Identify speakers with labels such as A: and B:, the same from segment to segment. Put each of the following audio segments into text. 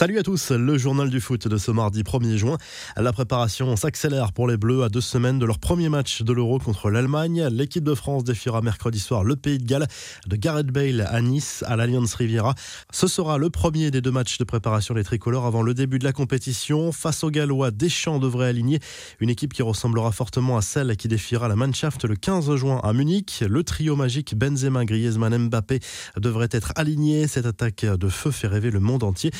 A: Salut à tous, le journal du foot de ce mardi 1er juin. La préparation s'accélère pour les Bleus à deux semaines de leur premier match de l'Euro contre l'Allemagne. L'équipe de France défiera mercredi soir le Pays de Galles de Gareth Bale à Nice à l'Alliance Riviera. Ce sera le premier des deux matchs de préparation des tricolores avant le début de la compétition. Face aux Gallois, Deschamps devrait aligner une équipe qui ressemblera fortement à celle qui défiera la Mannschaft le 15 juin à Munich. Le trio magique Benzema, Griezmann, Mbappé devrait être aligné. Cette attaque de feu fait rêver le monde entier.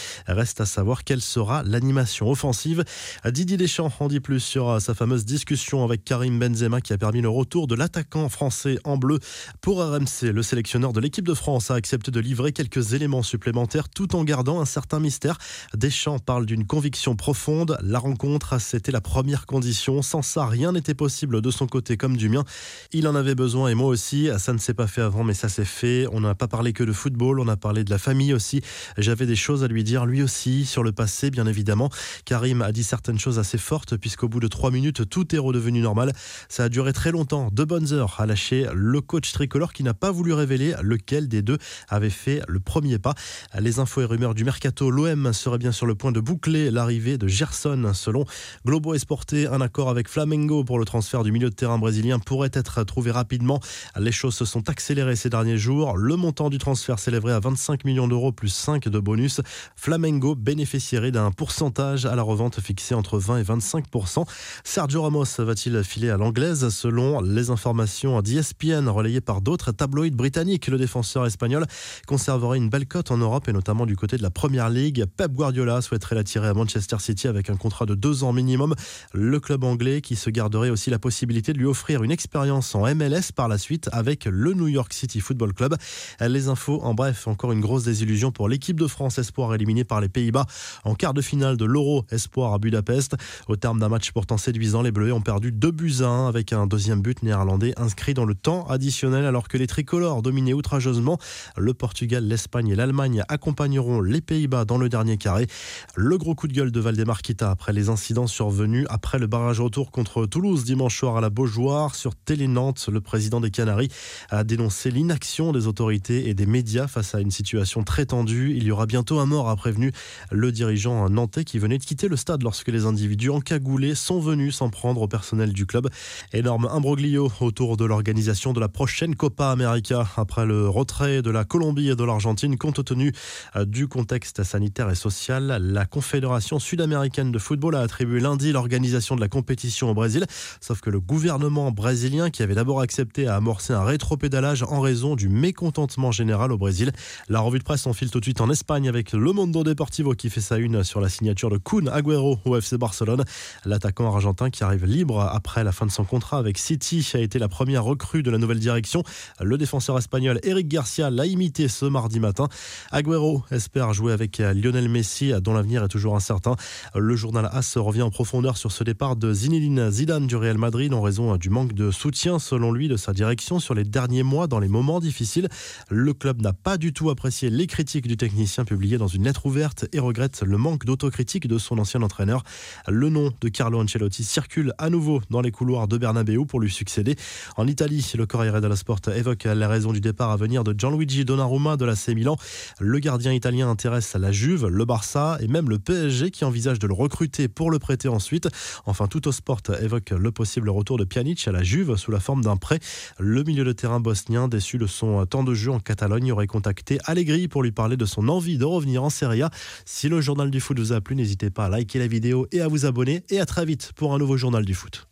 A: À savoir quelle sera l'animation offensive. Didier Deschamps en dit plus sur sa fameuse discussion avec Karim Benzema qui a permis le retour de l'attaquant français en bleu. Pour RMC, le sélectionneur de l'équipe de France a accepté de livrer quelques éléments supplémentaires tout en gardant un certain mystère. Deschamps parle d'une conviction profonde. La rencontre, c'était la première condition. Sans ça, rien n'était possible de son côté comme du mien. Il en avait besoin et moi aussi. Ça ne s'est pas fait avant, mais ça s'est fait. On n'a pas parlé que de football, on a parlé de la famille aussi. J'avais des choses à lui dire, lui aussi sur le passé, bien évidemment. Karim a dit certaines choses assez fortes, puisqu'au bout de trois minutes, tout est redevenu normal. Ça a duré très longtemps, deux bonnes heures, à lâcher le coach tricolore qui n'a pas voulu révéler lequel des deux avait fait le premier pas. Les infos et rumeurs du mercato, l'OM serait bien sur le point de boucler l'arrivée de Gerson. Selon Globo Esporté, un accord avec Flamengo pour le transfert du milieu de terrain brésilien pourrait être trouvé rapidement. Les choses se sont accélérées ces derniers jours. Le montant du transfert s'élèverait à 25 millions d'euros plus 5 de bonus. Flamengo bénéficie bénéficierait d'un pourcentage à la revente fixé entre 20 et 25% Sergio Ramos va-t-il filer à l'anglaise? Selon les informations d'ESPN relayées par d'autres tabloïds britanniques, le défenseur espagnol conserverait une belle cote en Europe et notamment du côté de la Première Ligue. Pep Guardiola souhaiterait l'attirer à Manchester City avec un contrat de deux ans minimum. Le club anglais qui se garderait aussi la possibilité de lui offrir une expérience en MLS par la suite avec le New York City Football Club. Les infos, en bref, encore une grosse désillusion pour l'équipe de France espoir éliminée par les Pays-Bas en quart de finale de l'Euro Espoir à Budapest. Au terme d'un match pourtant séduisant, les Bleus ont perdu 2 buts à 1 avec un deuxième but néerlandais inscrit dans le temps additionnel alors que les tricolores dominaient outrageusement. Le Portugal, l'Espagne et l'Allemagne accompagneront les Pays-Bas dans le dernier carré. Le gros coup de gueule de Valdemar Kita après les incidents survenus après le barrage retour contre Toulouse dimanche soir à la Beaujoire sur Télé Nantes. Le président des Canaries a dénoncé l'inaction des autorités et des médias face à une situation très tendue. Il y aura bientôt un mort, a prévenu le dirigeant nantais qui venait de quitter le stade lorsque les individus encagoulés sont venus s'en prendre au personnel du club. Énorme imbroglio autour de l'organisation de la prochaine Copa América après le retrait de la Colombie et de l'Argentine compte tenu euh, du contexte sanitaire et social. La Confédération sud-américaine de football a attribué lundi l'organisation de la compétition au Brésil, sauf que le gouvernement brésilien qui avait d'abord accepté a amorcé un rétropédalage en raison du mécontentement général au Brésil. La revue de presse enfile tout de suite en Espagne avec Le Mundo Deportivo qui fait sa une sur la signature de Kun Agüero au FC Barcelone. L'attaquant argentin qui arrive libre après la fin de son contrat avec City a été la première recrue de la nouvelle direction. Le défenseur espagnol Eric Garcia l'a imité ce mardi matin. Agüero espère jouer avec Lionel Messi dont l'avenir est toujours incertain. Le journal AS revient en profondeur sur ce départ de Zinedine Zidane du Real Madrid en raison du manque de soutien selon lui de sa direction sur les derniers mois dans les moments difficiles. Le club n'a pas du tout apprécié les critiques du technicien publiées dans une lettre ouverte et regrette le manque d'autocritique de son ancien entraîneur. Le nom de Carlo Ancelotti circule à nouveau dans les couloirs de Bernabeu pour lui succéder. En Italie, le Corriere dello Sport évoque la raison du départ à venir de Gianluigi Donnarumma de la C Milan. Le gardien italien intéresse la Juve, le Barça et même le PSG qui envisage de le recruter pour le prêter ensuite. Enfin, tout au sport évoque le possible retour de Pjanic à la Juve sous la forme d'un prêt. Le milieu de terrain bosnien, déçu de son temps de jeu en Catalogne, aurait contacté Allegri pour lui parler de son envie de revenir en Serie A. Si le journal du foot vous a plu, n'hésitez pas à liker la vidéo et à vous abonner. Et à très vite pour un nouveau journal du foot.